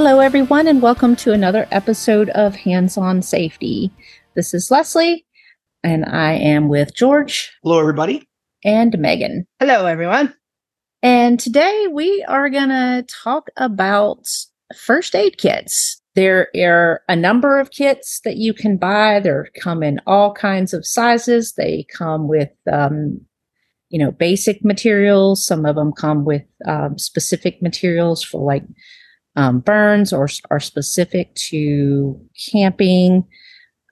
Hello, everyone, and welcome to another episode of Hands On Safety. This is Leslie, and I am with George. Hello, everybody. And Meaghan. Hello, everyone. And today we are going to talk about first aid kits. There are a number of kits that you can buy. They come in all kinds of sizes. They come with, um, you know, basic materials. Some of them come with um, specific materials for like um, burns or are specific to camping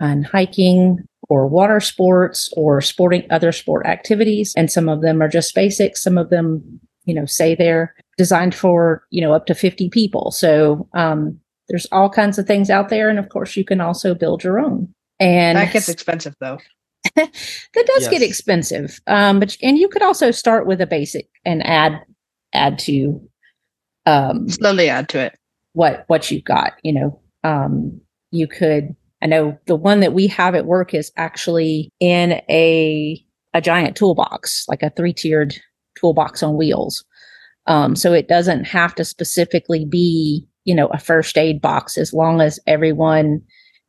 and hiking or water sports or sporting other sport activities. And some of them are just basic. Some of them, you know, say they're designed for, you know, up to 50 people. So, um, there's all kinds of things out there. And of course, you can also build your own. And that gets expensive though. that does yes. get expensive. Um, but, and you could also start with a basic and add, add to um, slowly add to it what what you've got. You know, um, you could. I know the one that we have at work is actually in a a giant toolbox, like a three tiered toolbox on wheels. Um, so it doesn't have to specifically be, you know, a first aid box as long as everyone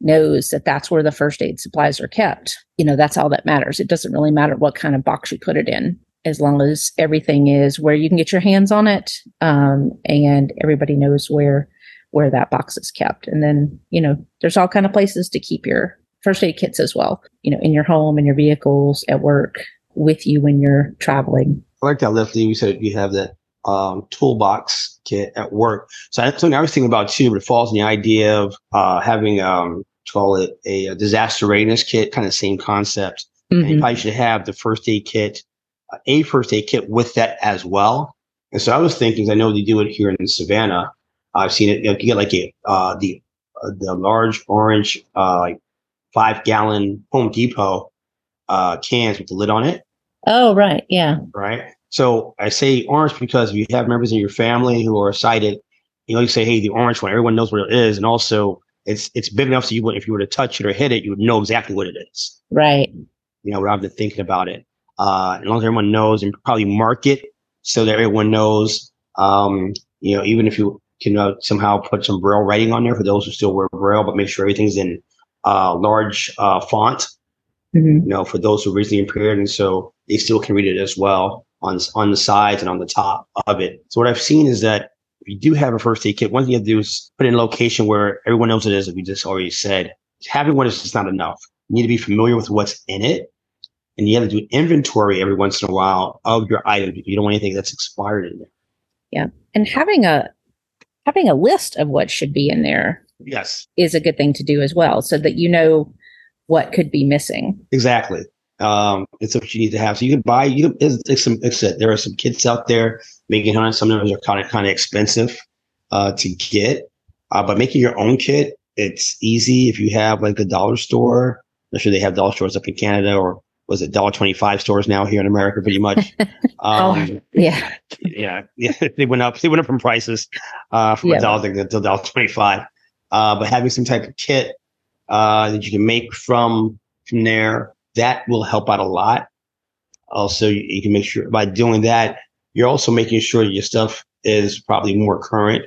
knows that that's where the first aid supplies are kept. You know, that's all that matters. It doesn't really matter what kind of box you put it in as long as everything is where you can get your hands on it um, and everybody knows where where that box is kept. And then you know there's all kind of places to keep your first aid kits as well you know in your home in your vehicles at work with you when you're traveling. I like that leslie you said you have that um, toolbox kit at work. So that's something i was thinking about too but it falls in the idea of uh, having um, call it a, a disaster readiness kit kind of same concept. Mm-hmm. and you probably should have the first aid kit a first aid kit with that as well. And so I was thinking, I know they do it here in Savannah. I've seen it. You, know, you get like a uh, the uh, the large orange uh, like five gallon Home Depot uh, cans with the lid on it. Oh right, yeah. Right. So I say orange because if you have members in your family who are sighted, you know, you say, hey, the orange one. Everyone knows what it is, and also it's it's big enough so you would, if you were to touch it or hit it, you would know exactly what it is. Right. You know, rather than thinking about it uh, as long as everyone knows and probably mark it so that everyone knows, um, you know, even if you can uh, somehow put some braille writing on there for those who still wear braille, but make sure everything's in uh, large uh, font, mm-hmm. you know, for those who are visually impaired. And so they still can read it as well on, on the sides and on the top of it. So what I've seen is that if you do have a first aid kit, one thing you have to do is put in a location where everyone knows it is, like we just already said. Having one is just not enough. You need to be familiar with what's in it and you have to do inventory every once in a while of your items. You don't want anything that's expired in there. Yeah, and having a having a list of what should be in there. Yes, is a good thing to do as well, so that you know what could be missing. Exactly. Um, it's what you need to have. So you can buy. You can, it's, it's some. It's there are some kits out there making on. Some of them are kind of kind of expensive uh, to get, uh, but making your own kit, it's easy if you have like a dollar store. I'm sure they have dollar stores up in Canada or was it dollar twenty five stores now here in America, pretty much. Oh, um, oh, yeah, yeah, yeah. They went up. They went up from prices uh, from a dollar to dollar twenty five. Uh, but having some type of kit uh, that you can make from from there that will help out a lot. Also, you, you can make sure by doing that, you're also making sure your stuff is probably more current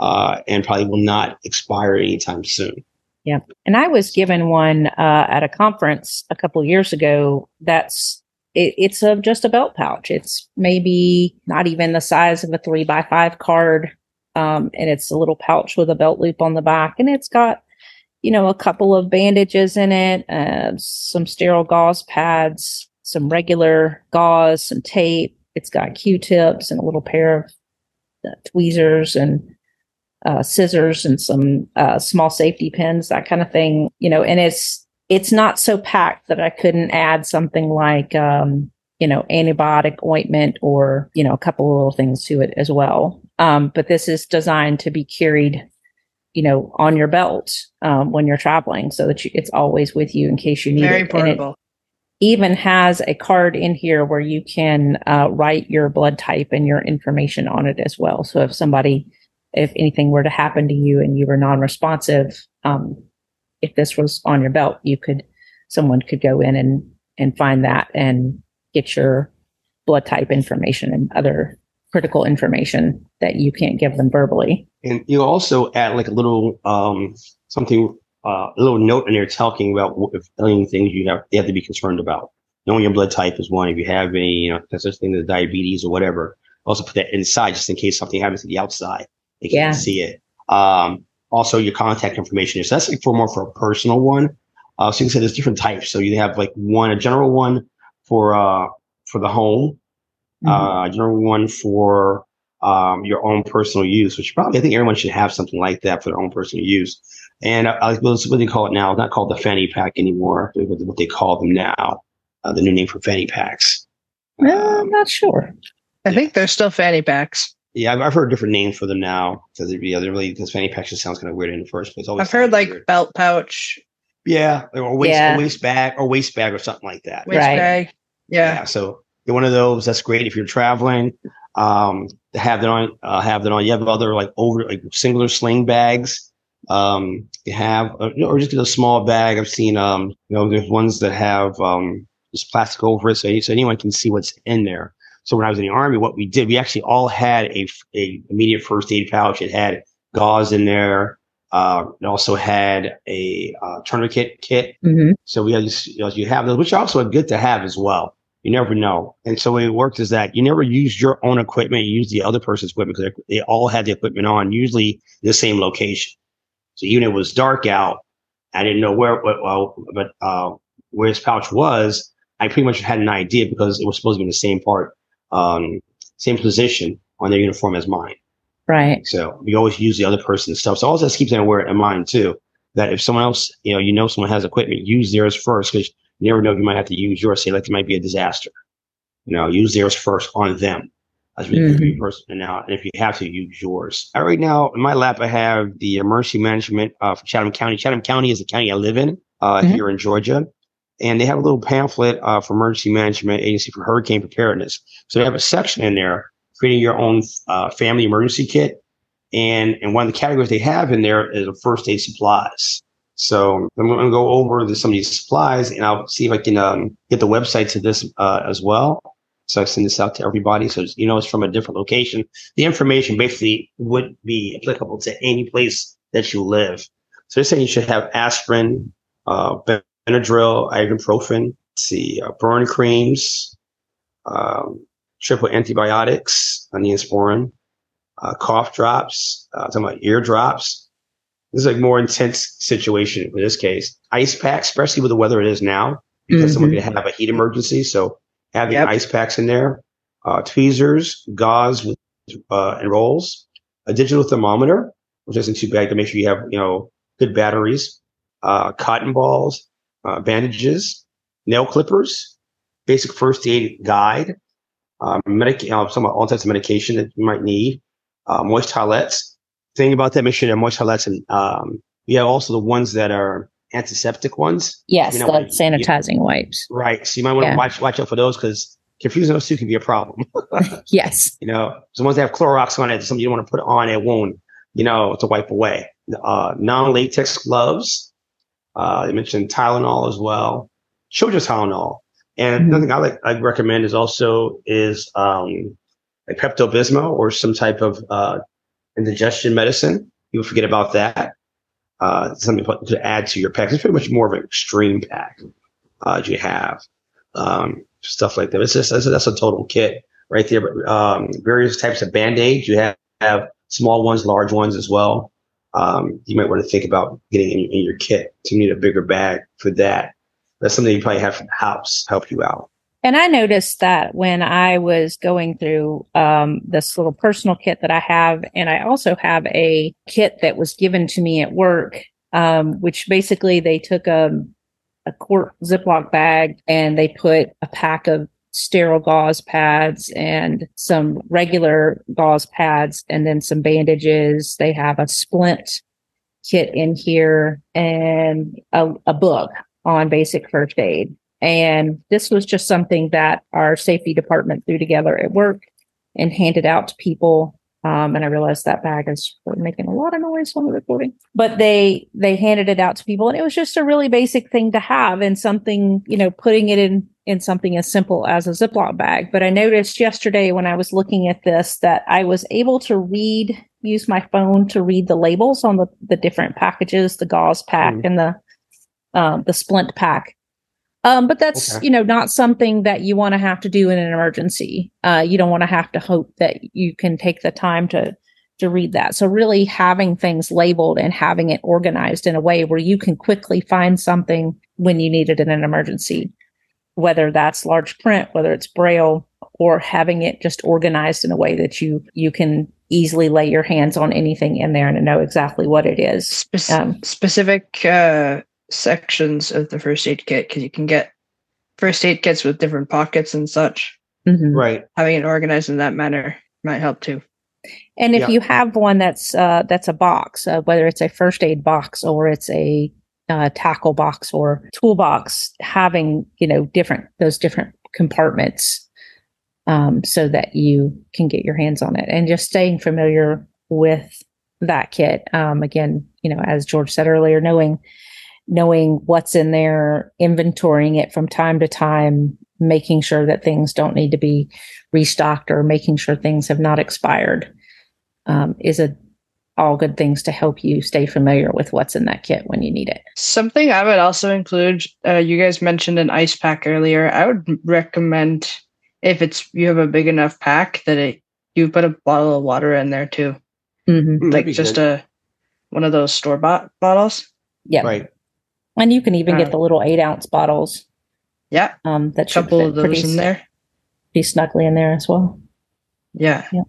uh, and probably will not expire anytime soon. Yeah. And I was given one uh, at a conference a couple years ago. That's it, it's a, just a belt pouch. It's maybe not even the size of a three by five card. Um, and it's a little pouch with a belt loop on the back. And it's got, you know, a couple of bandages in it, uh, some sterile gauze pads, some regular gauze, some tape. It's got Q tips and a little pair of uh, tweezers and uh, scissors and some uh, small safety pins, that kind of thing. You know, and it's it's not so packed that I couldn't add something like um, you know antibiotic ointment or you know a couple of little things to it as well. Um, but this is designed to be carried, you know, on your belt um, when you're traveling, so that you, it's always with you in case you need Very it. Very portable even has a card in here where you can uh, write your blood type and your information on it as well. So if somebody if anything were to happen to you and you were non-responsive, um, if this was on your belt, you could, someone could go in and, and find that and get your blood type information and other critical information that you can't give them verbally. And you also add like a little um, something, uh, a little note in there talking about if any things you have you have to be concerned about. Knowing your blood type is one. If you have any, you know, such thing as diabetes or whatever, also put that inside just in case something happens to the outside. They can't Yeah. see it. Um, also your contact information. So that's like for more for a personal one. Uh, so you can say there's different types. So you have like one, a general one for uh for the home, Mhm. uh, general one for um your own personal use, which probably I think everyone should have something like that for their own personal use. And uh, uh, what do they call it now? It's not called the fanny pack anymore. What what they call them now. Uh, the new name for fanny packs. Uh, Um, I'm not sure. I think they're still fanny packs. Yeah, I've, I've heard different names for them now because yeah, they're really because fanny packs just sounds kind of weird in the first place. Always I've heard like weird. belt pouch, yeah, or waist, Yeah. a waist bag or waist bag or something like that. waist Right. bag. Yeah. so you're one of those. That's great if you're traveling. Um, to have that on, uh, have that on. You have other like over like singular sling bags. Um, you have uh, you know, or just a small bag. I've seen um, you know, there's ones that have um just plastic over it, so, so anyone can see what's in there. So when I was in the army, what we did, we actually all had a, a immediate first aid pouch. It had gauze in there. Uh, it also had a uh, tourniquet kit. hmm So we had, you, know, you have those, which also are also good to have as well. You never know. And so it worked is that you never used your own equipment. You used the other person's equipment because they all had the equipment on, usually the same location. So even if it was dark out, I didn't know where, what, well, but, uh, where his pouch was, I pretty much had an idea because it was supposed to be in the same part, um, same position on their uniform as mine. Right. So we always use the other person's stuff. So always just keep that aware in mind too. That if someone else, you know, you know someone has equipment, use theirs first because you never know if you might have to use yours. Say like it might be a disaster. You know, use theirs first on them. That's really good for your person. Now, and if you have to, use yours. Uh, right now, in my lap, I have the emergency management uh, for Chatham County. Chatham County is the county I live in uh, Mhm. here in Georgia. And they have a little pamphlet uh, for Emergency Management Agency for Hurricane Preparedness. So they have a section in there creating your own uh, family emergency kit. And, and one of the categories they have in there is first aid supplies. So I'm going to go over the, some of these supplies and I'll see if I can um, get the website to this uh, as well. So I send this out to everybody. So, you know, it's from a different location. The information basically would be applicable to any place that you live. So they're saying you should have aspirin, uh, Benadryl, ibuprofen, see, uh, burn creams, um, triple antibiotics, Neosporin, uh, cough drops, uh, talking about ear drops. This is like more intense situation in this case. Ice packs, especially with the weather it is now, because someone could have a heat emergency. So having Yep. ice packs in there, uh, tweezers, gauze with, uh, and rolls, a digital thermometer, which isn't too bad to make sure you have, you know, good batteries, uh, cotton balls, uh, bandages, nail clippers, basic first aid guide, um, medic, uh, some all types of medication that you might need, uh, moist towelettes. Thing about that, make sure they're moist towelettes, and um, we have also the ones that are antiseptic ones. Yes, You know, the sanitizing wipes. Right. So you might want to Yeah. watch watch out for those because confusing those two can be a problem. Yes. you know, the ones that have Clorox on it, something you don't want to put on a wound, you know, to wipe away. Uh, non-latex gloves. Uh, I mentioned Tylenol as well. Children's Tylenol. And Mhm. another thing I like, I recommend is also is, um, like Pepto Bismol or some type of, uh, indigestion medicine. People forget about that. Uh, something to add to your pack. It's pretty much more of an extreme pack, uh, you have, um, stuff like that. It's just, that's, that's a total kit right there. But, um, various types of band-aids. You have, have small ones, large ones as well. Um, you might want to think about getting in, in your kit. So you need a bigger bag for that. That's something you probably have from the house to help you out. And I noticed that when I was going through um, this little personal kit that I have, and I also have a kit that was given to me at work, um, which basically they took a, a quart Ziploc bag and they put a pack of sterile gauze pads and some regular gauze pads and then some bandages. They have a splint kit in here and a, a book on basic first aid. And this was just something that our safety department threw together at work and handed out to people. Um, and I realized that bag is making a lot of noise on the recording, but they, they handed it out to people and it was just a really basic thing to have and something, you know, putting it in, in something as simple as a Ziploc bag. But I noticed yesterday when I was looking at this that I was able to read, use my phone to read the labels on the, the different packages, the gauze pack Mm. and the um, the splint pack. Um, but that's Okay. you know not something that you want to have to do in an emergency. Uh, you don't want to have to hope that you can take the time to to read that. So really having things labeled and having it organized in a way where you can quickly find something when you need it in an emergency, whether that's large print, whether it's braille, or having it just organized in a way that you you can easily lay your hands on anything in there and know exactly what it is. Spec- Um, specific uh, sections of the first aid kit because you can get first aid kits with different pockets and such. mhm. Right. Having it organized in that manner might help too. And if Yeah. you have one that's uh, that's a box, uh, whether it's a first aid box or it's a uh, tackle box or toolbox, having you know different those different compartments, um, so that you can get your hands on it, and just staying familiar with that kit. Um, again, you know, as George said earlier, knowing knowing what's in there, inventorying it from time to time, making sure that things don't need to be restocked or making sure things have not expired um, is a all good things to help you stay familiar with what's in that kit when you need it. Something I would also include. Uh, you guys mentioned an ice pack earlier. I would recommend if it's you have a big enough pack that it you put a bottle of water in there too, Mm-hmm. Mm, like just good. a one of those store bought bottles. Yeah, right. and you can even Uh, get the little eight ounce bottles Yeah, um, that a should couple fit of pretty, those in there. pretty snugly in there as well. Yeah, Yeah,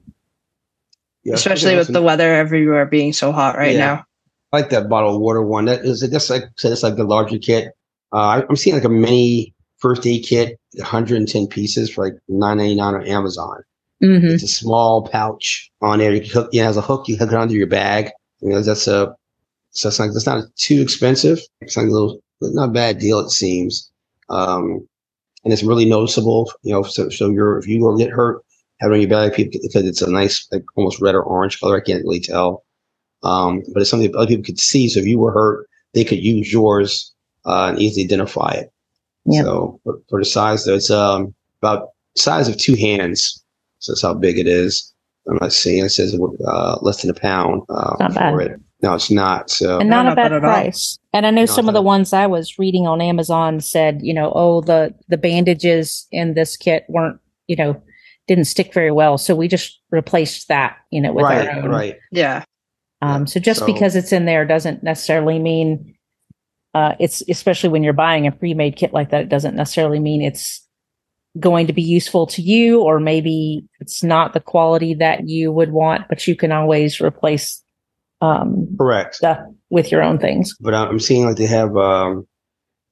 especially with the weather everywhere being so hot right Yeah. now. I like that bottled water one. That is that's like so that's like the larger kit. Uh, I'm seeing like a mini first aid kit, 110 pieces for like 9.99 on Amazon. Mm-hmm. It's a small pouch on there. You can hook. It has a hook. You hook it onto your bag. You know, that's a. So it's like that's not too expensive. It's like a little, not a bad deal. It seems, um, and it's really noticeable. You know, so so you're if you go get hurt, have it on your people because it's a nice like almost red or orange color. I can't really tell, um, but it's something other people could see. So if you were hurt, they could use yours uh, and easily identify it. Yeah. So for, for the size, though, it's um about size of two hands. So that's how big it is. I'm not seeing it says uh, less than a pound uh, Not bad. for it. No, it's not. So and No, not a not bad bad price. And I know No, some it's of the ones I was reading on Amazon said, you know, oh, the the bandages in this kit weren't, you know, didn't stick very well, so we just replaced that, you know, with right, our own. right. Yeah, Um, so just So- because it's in there doesn't necessarily mean uh, it's especially when you're buying a pre-made kit like that, it doesn't necessarily mean it's going to be useful to you, or maybe it's not the quality that you would want, but you can always replace um, Correct. stuff with your own things. But I'm seeing like they have. Um,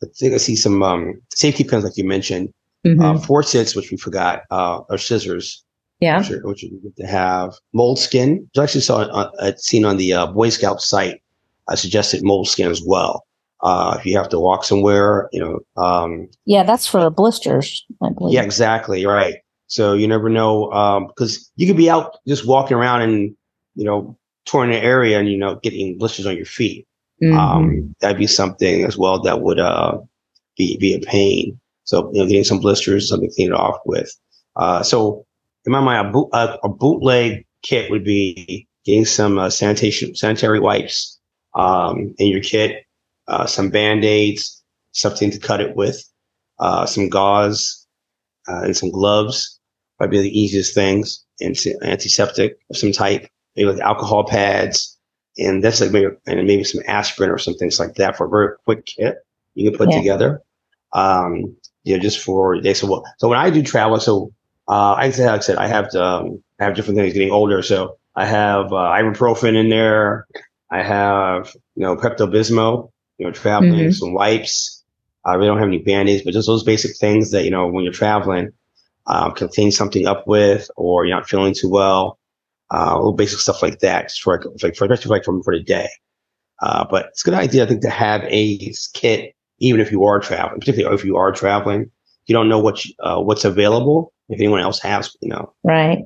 I think I see some um, safety pins, like you mentioned, Mhm. uh, forceps, which we forgot, uh, or scissors, yeah. which, are, which are good to have. Moleskin, which I actually saw uh, I'd seen on the uh, Boy Scout site. I suggested moleskin as well. Uh, if you have to walk somewhere, you know, um, Yeah, that's for blisters, I believe. Yeah, exactly. Right. So you never know because you could be out just walking around and you know touring an area and you know getting blisters on your feet. Mhm. Um, that'd be something as well that would uh, be be a pain. So you know, getting some blisters, something to clean it off with. Uh, so in my mind, a, boot, a, a bootleg kit would be getting some uh, sanitation sanitary wipes um, in your kit, uh, some band aids, something to cut it with, uh, some gauze, uh, and some gloves. Might be the easiest things. Anti- antiseptic of some type, maybe like alcohol pads, and that's like maybe and maybe some aspirin or some things like that for a very quick kit you can put Yeah. together. Um, you know, just for they said, well. So when I do travel, so uh, I said, like I said, I have to, um, I have different things getting older. So I have uh, ibuprofen in there. I have you know Pepto Bismol. You know, traveling Mhm. some wipes. I really don't have any band-aids, but just those basic things that you know when you're traveling um, can clean something up with, or you're not feeling too well. Uh, little basic stuff like that, just for like, for, especially like for, for the day. Uh, but it's a good idea, I think, to have a kit, even if you are traveling, particularly if you are traveling. You don't know what you, uh, what's available. If anyone else has, you know, Right.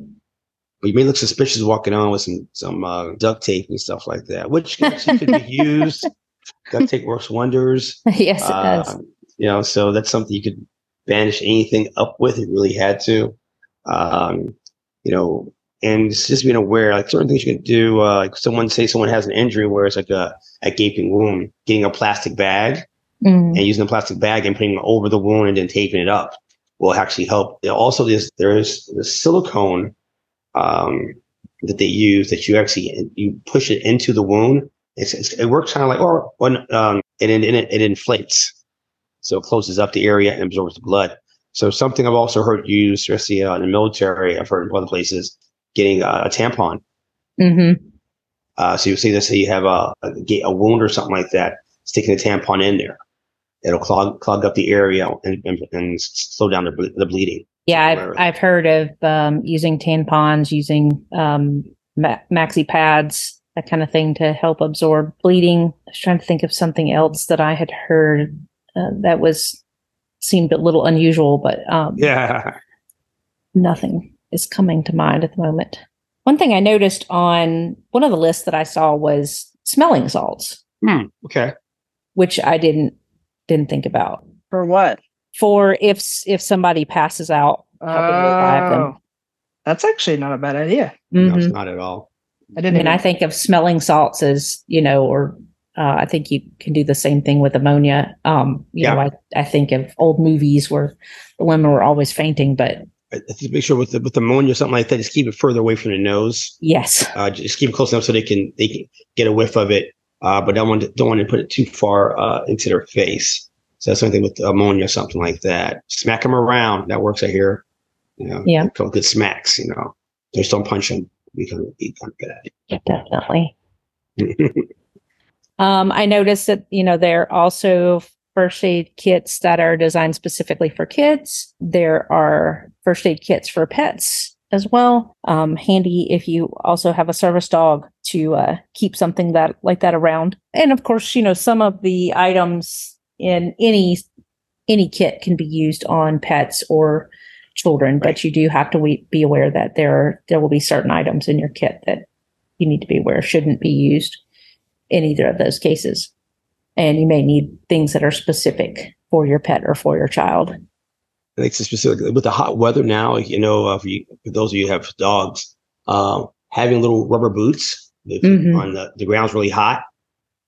but you may look suspicious walking on with some some uh, duct tape and stuff like that, which actually could be used. Duct tape works wonders. yes, it does. Um, you know, so that's something you could bandage anything up with. It really had to. Um, you know, and just being aware, like certain things you can do. Uh, like someone say someone has an injury where it's like a, a gaping wound, getting a plastic bag Mm. and using a plastic bag and putting it over the wound and then taping it up will actually help. Also, there's there's the silicone um, that they use that you actually you push it into the wound. It's, it's, it works kind of like or when um, it, it it inflates, so it closes up the area and absorbs the blood. So something I've also heard used, especially uh, in the military, I've heard in other places, getting uh, a tampon. hmm Uh, so you see this, so you have a, a a wound or something like that, sticking a tampon in there. It'll clog clog up the area and, and, and slow down the, ble- the bleeding. Yeah, I've I've heard of um, using tampons, using um, ma- maxi pads, that kind of thing to help absorb bleeding. I was trying to think of something else that I had heard uh, that was seemed a little unusual, but um, Yeah. nothing is coming to mind at the moment. One thing I noticed on one of the lists that I saw was smelling salts, Hmm. Okay. which I didn't didn't think about For what? for if if somebody passes out. helping them. Oh, that's actually not a bad idea. No, it's Mhm. not at all. I I didn't. mean, even- I think of smelling salts as you know, or uh, I think you can do the same thing with ammonia. Um, you know, I, I think of old movies where the women were always fainting, but I I think make sure with the, with ammonia or something like that, just keep it further away from the nose. yes, Uh, just keep it close enough so they can they can get a whiff of it. Uh, but don't want to, don't want to put it too far uh, into their face. So that's something with ammonia, something like that. Smack them around. That works. I hear. You know, Yeah. Good smacks. You know, just don't punch them. Because be kind of definitely. Um, I noticed that you know there are also first aid kits that are designed specifically for kids. There are first aid kits for pets as well. Um, handy if you also have a service dog to uh, keep something that like that around. And of course, you know some of the items in any any kit can be used on pets or children, but you do have to we- be aware that there are, there will be certain items in your kit that you need to be aware shouldn't be used in either of those cases. And you may need things that are specific for your pet or for your child. I think specifically with the hot weather now, you know, uh, for, you, for those of you who have dogs, um, having little rubber boots Mhm. on the, the ground's really hot,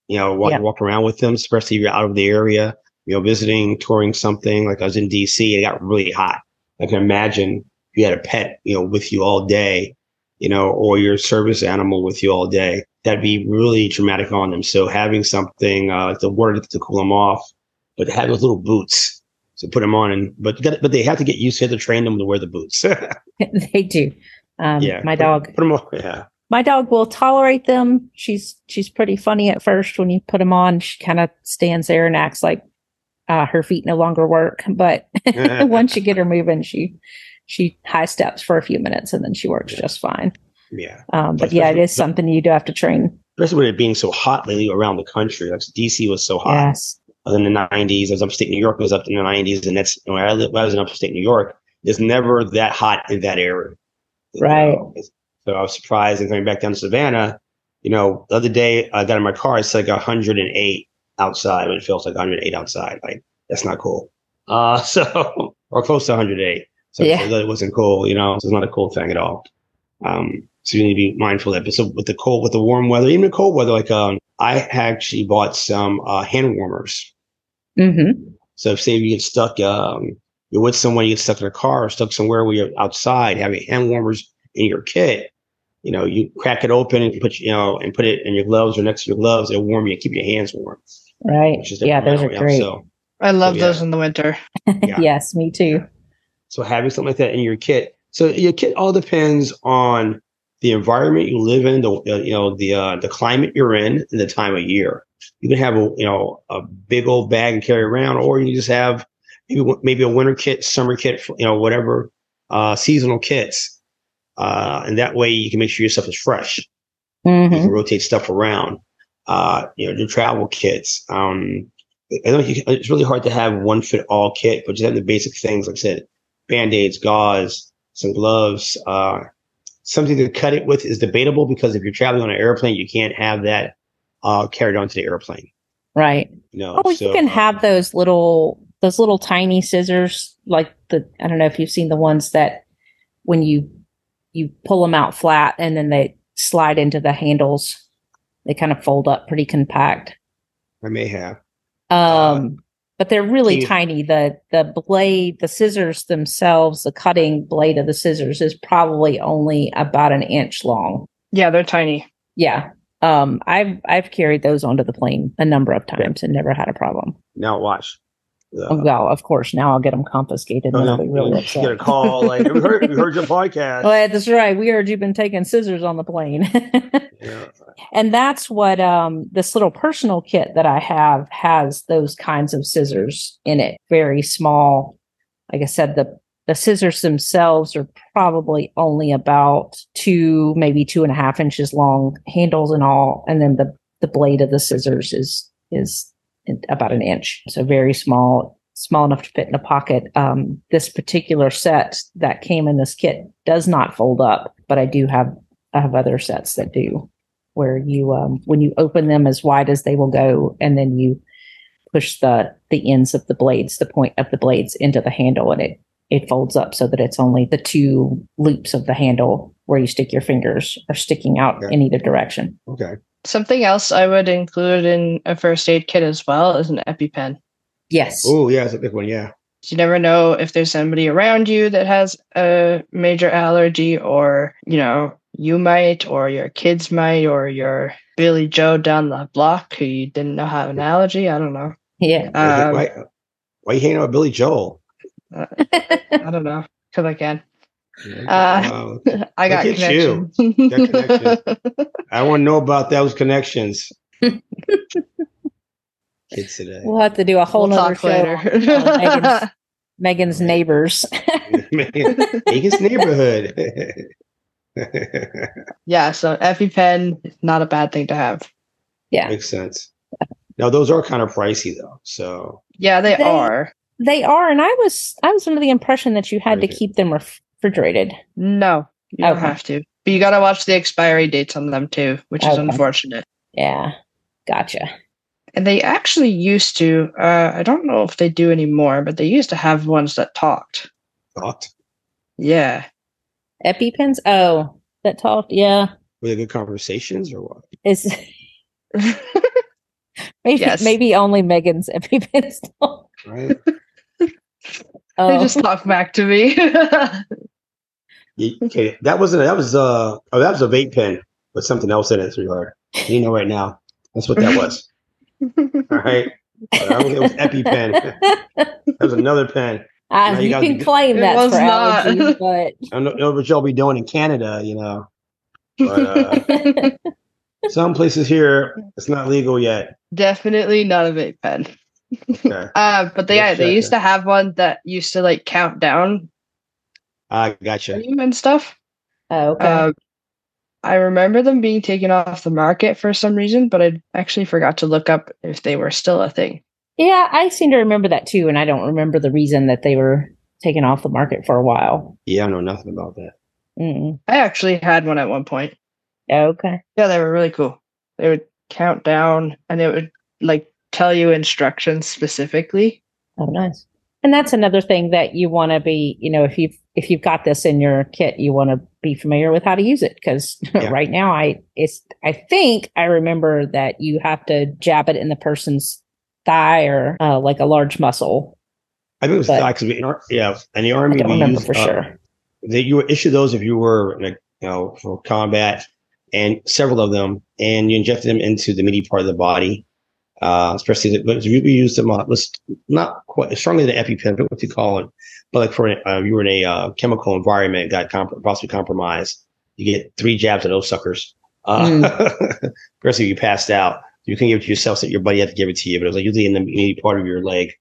you know, walk, Yeah. walk around with them, especially if you're out of the area, you know, visiting, touring something. Like I was in DC, it got really hot. I can imagine if you had a pet, you know, with you all day, you know, or your service animal with you all day, that'd be really traumatic on them. So having something, uh, like the water to cool them off, but to have those little boots to put them on and, but, gotta- but they have to get used to to train them to wear the boots. they do. Um, yeah. my put- dog, Put them on. Yeah. my dog will tolerate them. She's she's pretty funny at first when you put them on. She kind of stands there and acts like uh, her feet no longer work. But once you get her moving, she she high steps for a few minutes and then she works just fine. Yeah. Um, but But yeah, it is something you do have to train. Especially with it being so hot lately around the country. Like DC was so hot. Yes. In the 90s. I was upstate New York was up in the 90s, and that's when I, lived, I was in upstate New York. It's never that hot in that area. Right. know, So I was surprised and coming back down to Savannah. You know, the other day I got in my car. It's like 108 outside, but it feels like 108 outside. Like that's not cool. Uh, so or close to 108. So, Yeah. so that wasn't cool. You know, so it's not a cool thing at all. Um, so you need to be mindful of that. But so with the cold, with the warm weather, even the cold weather, like um, I actually bought some uh, hand warmers. Hmm So say you get stuck, um, you're with someone, you get stuck in a car or stuck somewhere where you're outside, having hand warmers in your kit, you know, you crack it open and put, you know, and put it in your gloves or next to your gloves. It'll warm you and keep your hands warm. Right. Which is Yeah, those are great. So, I love yeah. those in the winter. yeah. yes, me too. so having something like that in your kit. So your kit all depends on the environment you live in, the uh, you know the uh, the climate you're in, and the time of year. You can have a you know a big old bag and carry around, or you just have maybe maybe a winter kit, summer kit, you know whatever uh, seasonal kits, uh, and that way you can make sure your stuff is fresh. You hmm can rotate stuff around. Uh, you know, your travel kits. Um, I know you, it's really hard to have one fit all kit, but just have the basic things like I said, band aids, gauze, some gloves. Uh, something to cut it with is debatable because if you're traveling on an airplane, you can't have that uh, carried onto the airplane. Right. You know, Oh, so, you can uh, have those little those little tiny scissors, like the I don't know if you've seen the ones that when you you pull them out flat and then they slide into the handles, they kind of fold up pretty compact. I may have. Um, but they're really you- tiny. The the blade, the scissors themselves, the cutting blade of the scissors is probably only about an inch long. Yeah, they're tiny. Yeah. Um, I've I've carried those onto the plane a number of times and never had a problem. Now watch. Uh, Oh, well, of course, now I'll get them confiscated. oh, and no, really you upset. get a call like we heard, we heard your podcast. Well, that's right. We heard you've been taking scissors on the plane. Yeah. and that's what um, this little personal kit that I have has those kinds of scissors in it. Very small. Like I said, the the scissors themselves are probably only about two, maybe two and a half inches long, handles and all, and then the the blade of the scissors is is about an inch. So very small, small enough to fit in a pocket. Um, this particular set that came in this kit does not fold up, but I do have I have other sets that do where you um, when you open them as wide as they will go and then you push the the ends of the blades the point of the blades into the handle and it it folds up so that it's only the two loops of the handle where you stick your fingers are sticking out Okay. in either direction Okay. Something else I would include in a first aid kit as well is an EpiPen. yes Oh yeah, it's a big one. Yeah. You never know if there's somebody around you that has a major allergy, or you know, you might, or your kids might, or your Billy Joe down the block who you didn't know have an allergy. I don't know. yeah Um, why, why you hanging out with Billy Joel? I don't know because I can. Yeah. Uh, Wow. I got Look at you. connections. Got I want to know about those connections. Kids today. we'll have to do a whole we'll nother talk show later. Meaghan's, Meaghan's neighbors Meaghan's neighborhood. yeah, so EpiPen is not a bad thing to have. yeah Makes sense. Now those are kind of pricey though. So Yeah, they, They- are. They are and i was i was under the impression that you had to keep them refrigerated No, you don't have to. But you got to watch the expiry dates on them too, which is unfortunate. yeah gotcha And they actually used to, uh, I don't know if they do anymore, but they used to have ones that talked. thought Yeah. EpiPens? Oh, that talked. Yeah, were they good conversations or what? is maybe Yes. maybe only Meaghan's EpiPens talk. Right? They Oh, just talk back to me. Okay, that wasn't that was uh oh that was a vape pen with something else in it, sweetheart. You know right now. That's what that was. All right. But I don't think it was EpiPen. That was another pen. Now you you can be- claim that was for not. allergies, but I don't know what y'all be doing in Canada, you know. But uh, some places here it's not legal yet. Definitely not a vape pen. Okay. Uh, but they Let's they used to have one that used to like count down I gotcha. volume and stuff. oh, okay. Uh, I remember them being taken off the market for some reason, but I actually forgot to look up if they were still a thing. yeah, I seem to remember that too, and I don't remember the reason that they were taken off the market for a while. Yeah, I know nothing about that. Mm. I actually had one at one point. Okay. Yeah, they were really cool. They would count down and it would like tell you instructions specifically. Oh, nice. And that's another thing that you want to be, you know, if you've if you've got this in your kit, you want to be familiar with how to use it because Yeah. right now I it's I think I remember that you have to jab it in the person's thigh or uh, like a large muscle. I think it was But- like, 'cause we- in our, yeah, in the army. I army don't we remember used, for uh, sure. that you would issue those if you were like you know for combat and several of them and you injected them into the meaty part of the body uh especially the, but if you use them uh, was not quite strongly the epipen but what do you call it? But like for uh, you were in a uh, chemical environment got comp- possibly compromised you get three jabs of those suckers. Uh especially if you passed out you can give it to yourself so your buddy had to give it to you but it was like usually in the meaty part of your leg.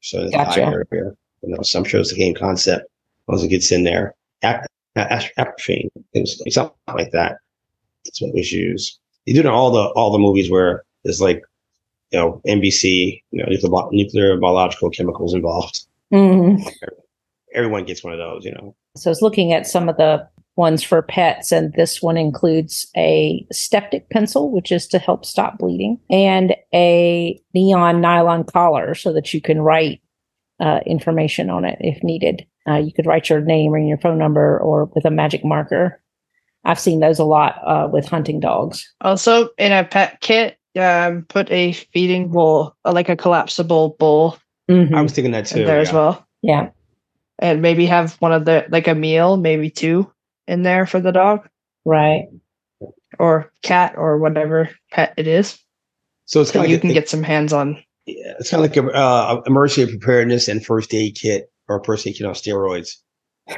So Gotcha. thigh area. You know so i'm sure it's the game concept once it gets in there. Ap- things something like that. That's what was used. You do it in all the all the movies where there's like, you know, NBC, you know, nuclear, bi- nuclear biological chemicals involved. Mhm. Everyone gets one of those, you know. So I was looking at some of the ones for pets, and this one includes a styptic pencil, which is to help stop bleeding, and a neon nylon collar so that you can write uh, information on it if needed. Uh, you could write your name and your phone number or with a magic marker. I've seen those a lot uh, with hunting dogs. Also, in a pet kit, um, put a feeding bowl, uh, like a collapsible bowl, Mhm. I was thinking that in too. there as well, yeah. and maybe have one of the like a meal, maybe two in there for the dog Right. or cat or whatever pet it is. So it's So kind you of can like, get some hands on. yeah, it's kind of like a, uh, emergency preparedness and first aid kit or first aid kit on steroids.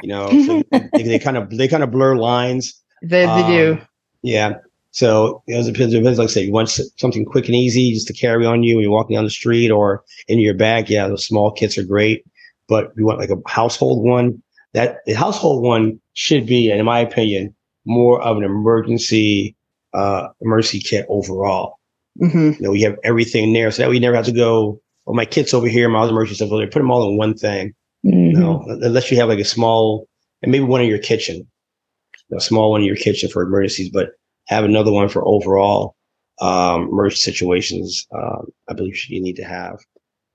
You know, so they, they kind of they kind of blur lines. They, they do. Um, Yeah. So you know, it depends. Like I said, you want something quick and easy just to carry on you when you're walking down the street or in your bag. Yeah, those small kits are great. But you want like a household one. That the household one should be, in my opinion, more of an emergency uh emergency kit overall. hmm You know, you have everything there, so that we never have to go. Well, my kit's over here, my other emergency stuff over there. Put them all in one thing. Mhm. You know, unless you have like a small, and maybe one in your kitchen, a small one in your kitchen for emergencies, but have another one for overall um, emergency situations. Um, I believe you need to have.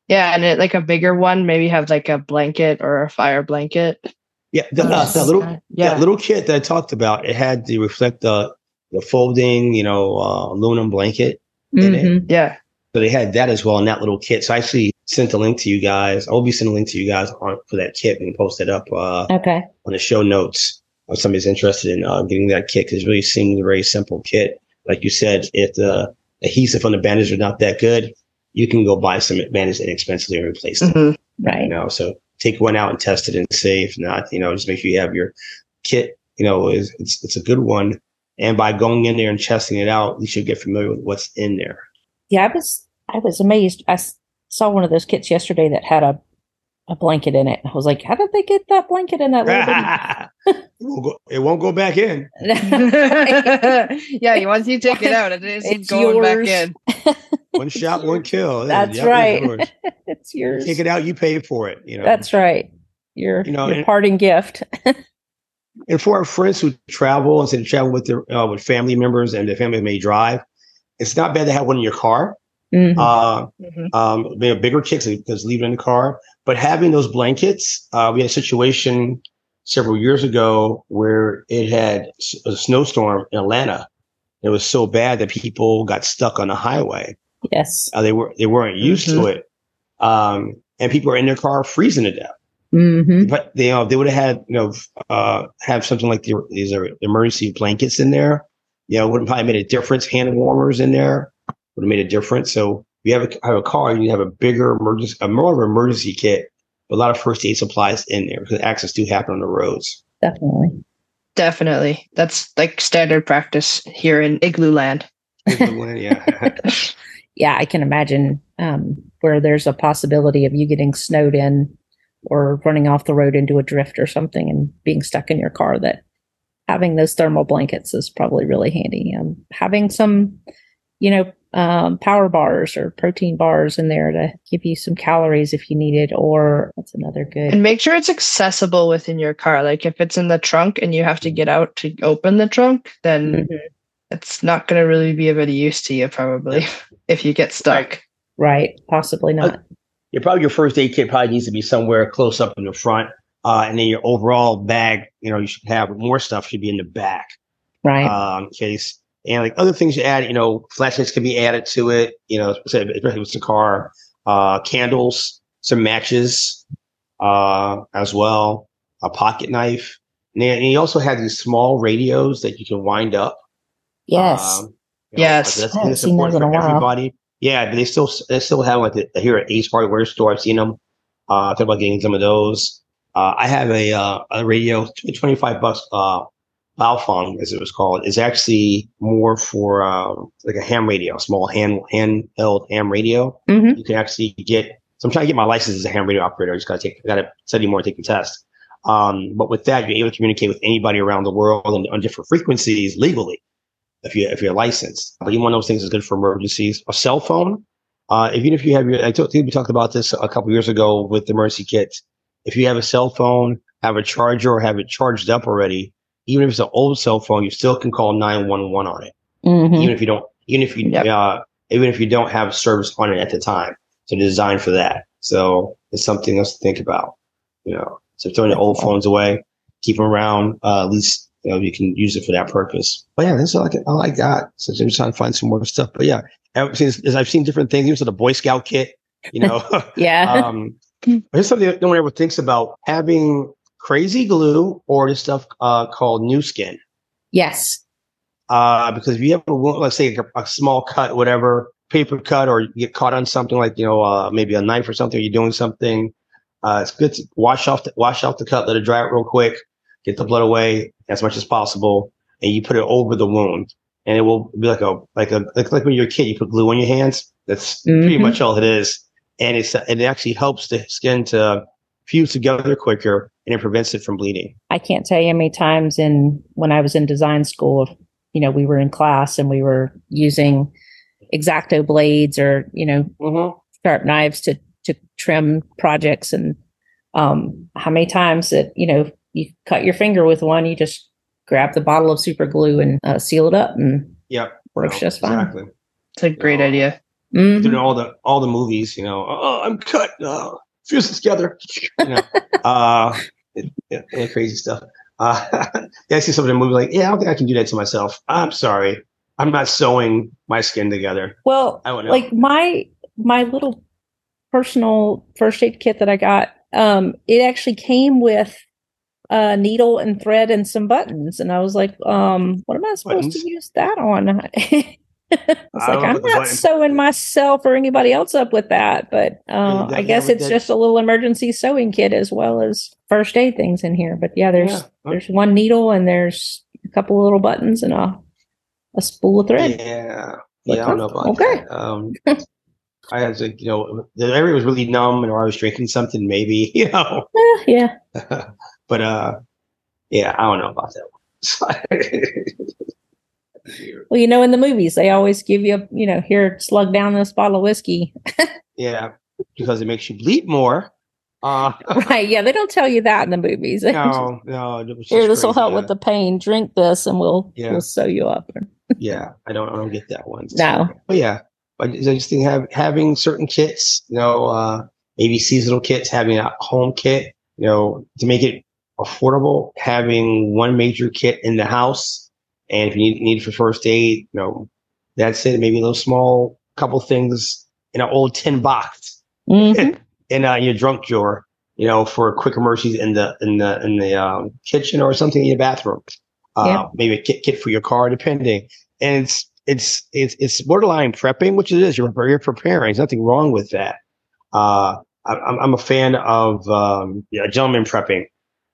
Yeah, and it, like a bigger one, maybe have like a blanket or a fire blanket. Yeah, the, uh, Yes. that little yeah, that little kit that I talked about, it had the reflect the the folding, you know, uh, aluminum blanket. in it. Mhm. yeah. So they had that as well in that little kit. So I actually sent a link to you guys. I'll be sending a link to you guys on for that kit and post it up uh, Okay. on the show notes if somebody's interested in uh, getting that kit because it really seems a very simple kit. Like you said, if the adhesive on the bandage are not that good, you can go buy some bandage inexpensively and replace them. Mhm. Right. You know, so take one out and test it and see. If not, you know, just make sure you have your kit. You know, is it's it's a good one. And by going in there and testing it out, you should get familiar with what's in there. Yeah, I was I was amazed. I saw one of those kits yesterday that had a a blanket in it. I was like, how did they get that blanket in that little it, won't go, it won't go back in. yeah, once you take it out, it is It's going yours. back in. One shot, one kill. That's Yep, right. yours. it's yours. Take it out, you pay for it. You know. That's right. Your You know, your and- parting gift. and for our friends who travel instead of travel with their uh, with family members and their family may drive, it's not bad to have one in your car. Mhm. Uh, Mhm. um, bigger kicks because leaving in the car. But having those blankets, uh, we had a situation several years ago where it had a snowstorm in Atlanta. It was so bad that people got stuck on the highway. yes. Uh, they were they weren't used to it, um, and people were in their car freezing to death. hmm But they uh, they would have had you know uh, have something like the, these are emergency blankets in there. You know, would have probably made a difference. Hand warmers in there would have made a difference. So if you have a, have a car, you have a bigger emergency, a more of an emergency kit, but a lot of first aid supplies in there because accidents do happen on the roads. Definitely. Definitely. That's like standard practice here in Igloo Land. yeah, Yeah, I can imagine um, where there's a possibility of you getting snowed in or running off the road into a drift or something and being stuck in your car that having those thermal blankets is probably really handy. Um, having some, you know, um, power bars or protein bars in there to give you some calories if you need it, or that's another good. And make sure it's accessible within your car. Like if it's in the trunk and you have to get out to open the trunk, then Mhm. it's not going to really be of any use to you, probably, if you get stuck. Right, possibly not. your probably your first aid kit probably needs to be somewhere close up in the front, uh, and then your overall bag. You know, you should have more stuff should be in the back. right. um, case. And like other things you add, you know, flashlights can be added to it, you know, especially with the car, uh, candles, some matches, uh, as well, a pocket knife. And, then, and you also have these small radios that you can wind up. yes. Um, you Yes. That's, I haven't that's seen those in a for while. everybody. Yeah, but they still, they still have like the, here at Ace Hardware store. I've seen them. Uh, I thought about getting some of those. Uh, I have a, uh, a radio, 25 bucks, uh, Baofeng, as it was called, is actually more for um, like a ham radio, small hand handheld ham radio. Mhm. You can actually get. So I'm trying to get my license as a ham radio operator. I just got to take, I got to study more, and take the test. Um, but with that, you're able to communicate with anybody around the world and on different frequencies legally, if you if you're licensed. But even one of those things is good for emergencies. A cell phone, uh, even if you have your, I think we talked about this a couple years ago with the emergency kits. If you have a cell phone, have a charger, or have it charged up already, even if it's an old cell phone, you still can call 911 on it. Mhm. Even if you don't, even if you, Yep. uh, even if you don't have service on it at the time. So designed for that. So it's something else to think about. You know, so throwing the old phones away, keep them around. Uh, at least you know you can use it for that purpose. But yeah, that's all I, can, all I got. So I'm trying to find some more stuff. But yeah, ever since as I've seen different things, even to the Boy Scout kit. You know, yeah. um, here's something that no one ever thinks about: having crazy glue or this stuff uh, called New-Skin. Yes. Uh, because if you have a wound, let's say a, a small cut, whatever, paper cut, or you get caught on something like you know uh, maybe a knife or something, you're doing something. Uh, it's good to wash off the, wash off the cut, let it dry out real quick, get the blood away as much as possible, and you put it over the wound, and it will be like a like a like, like when you're a kid, you put glue on your hands. That's mm-hmm. pretty much all it is, and it's it actually helps the skin to fuse together quicker, and it prevents it from bleeding. I can't tell you how many times in when I was in design school, you know, we were in class and we were using X-Acto blades or you know mm-hmm. sharp knives to to trim projects. And um, how many times that you know you cut your finger with one you just grab the bottle of super glue and uh, seal it up and yep. works no, just fine. Exactly. It's a great you know, idea. Mm-hmm. doing all the all the movies you know oh i'm cut. Uh, fuse it together you know uh it, it, crazy stuff uh i see something in the movie like yeah i don't think i can do that to myself i'm sorry i'm not sewing my skin together well like my my little personal first aid kit that I got, um, it actually came with a needle and thread and some buttons. And I was like, um, what am I supposed buttons? to use that on? I was I like, I'm not sewing myself or anybody else up with that, but uh, I guess it's just a little emergency sewing kit as well as first aid things in here. But yeah, there's yeah. there's one needle and there's a couple of little buttons and a a spool of thread. Yeah, yeah, I don't know about okay. that. Um, I had to, you know, the area was really numb, and I was drinking something, maybe, you know. Uh, yeah. but uh, yeah, I don't know about that well, you know, in the movies, they always give you, a, you know, here, slug down this bottle of whiskey. yeah, because it makes you bleed more. Uh, right. Yeah, they don't tell you that in the movies. No, no. Here, this will help yeah. with the pain. Drink this, and we'll yeah. we'll sew you up. yeah, I don't I don't get that one. No. But yeah, I just think have, having certain kits, you know, uh, maybe seasonal kits, having a home kit, you know, to make it affordable, having one major kit in the house. And if you need, need for first aid, you know, that's it. Maybe a little small couple things in an old tin box mm-hmm. in uh, your drunk drawer, you know, for quick emergencies in the, in the, in the um, kitchen or something in your bathroom. Uh. Maybe a kit, kit for your car, depending. And it's, it's it's it's borderline prepping, which it is. You're you're preparing. There's nothing wrong with that. Uh, I'm I'm a fan of um, yeah, gentleman prepping.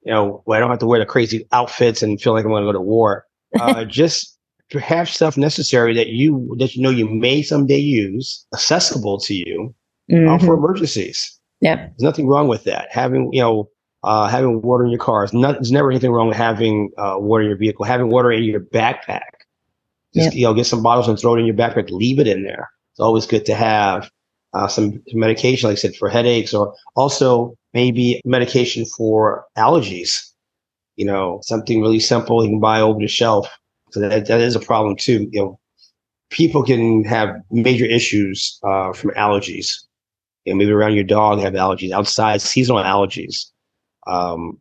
You know, where I don't have to wear the crazy outfits and feel like I'm going to go to war. Uh, just to have stuff necessary that you that you know you may someday use, accessible to you uh, mm-hmm. uh, for emergencies. Yeah, there's nothing wrong with that. Having you know. Uh, having water in your car is not, there's never anything wrong with having uh, water in your vehicle. Having water in your backpack just, you know, get some bottles and throw it in your backpack. Leave it in there. It's always good to have uh, some medication, like I said, for headaches, or also maybe medication for allergies. You know, something really simple you can buy over the shelf. So that, that is a problem too. You know, people can have major issues uh, from allergies. You know, maybe around your dog have allergies, outside seasonal allergies. Um,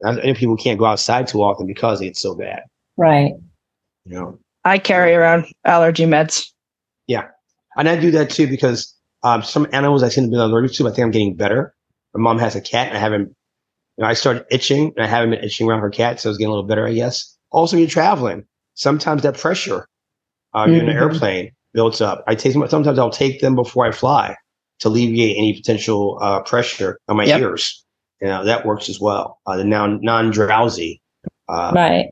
and people can't go outside too often because it's so bad. Right. You know, I carry around allergy meds. Yeah. And I do that too because um, some animals I seem to be allergic to, I think I'm getting better. My mom has a cat and I haven't, you know, I started itching and I haven't been itching around her cat. So it's getting a little better, I guess. Also, you're traveling. Sometimes that pressure uh, mm-hmm. in an airplane builds up. I take sometimes I'll take them before I fly to alleviate any potential uh, pressure on my yep. ears. You know, that works as well. Uh, the non non drowsy uh, right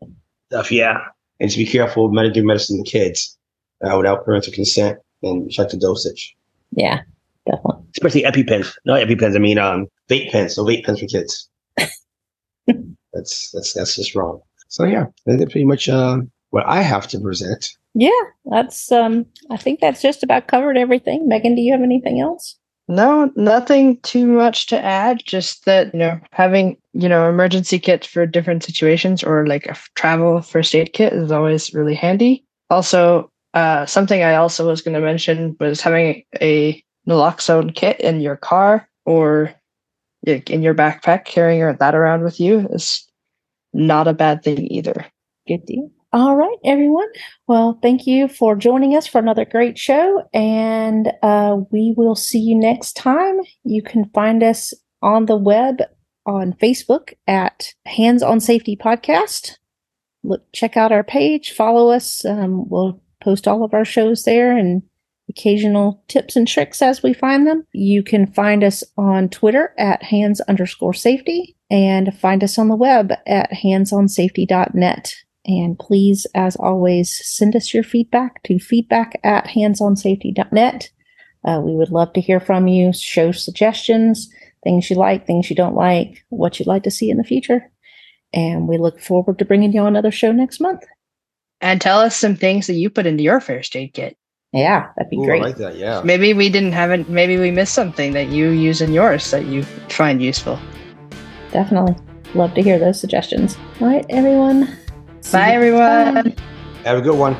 stuff. Yeah and to be careful of medicine medicine to kids uh, without parental consent and check the dosage. Yeah, definitely. Especially EpiPens. No EpiPens. I mean, um, vape pens. So vape pens for kids. That's that's that's just wrong. So yeah, that's pretty much uh, what I have to present. Yeah, that's um. I think that's just about covered everything. Meaghan, do you have anything else? No, nothing too much to add. Just that, you know, having, you know, emergency kits for different situations or like a travel first aid kit is always really handy. Also, uh, something I also was going to mention was having a naloxone kit in your car or in your backpack, carrying that around with you is not a bad thing either. Good deal. All right, everyone. Well, thank you for joining us for another great show, and uh, we will see you next time. You can find us on the web on Facebook at Hands on Safety Podcast. Look, check out our page, follow us. Um, we'll post all of our shows there and occasional tips and tricks as we find them. You can find us on Twitter at hands underscore safety and find us on the web at handsonsafety.net. And please, as always, send us your feedback to feedback at handsonsafety.net. Uh, we would love to hear from you, show suggestions, things you like, things you don't like, what you'd like to see in the future. And we look forward to bringing you another show next month. And tell us some things that you put into your first aid kit. Yeah, that'd be Ooh, great. I like that. Yeah. Maybe we didn't have it. Maybe we missed something that you use in yours that you find useful. Definitely. Love to hear those suggestions. All right, everyone. See Bye, everyone. Have a good one.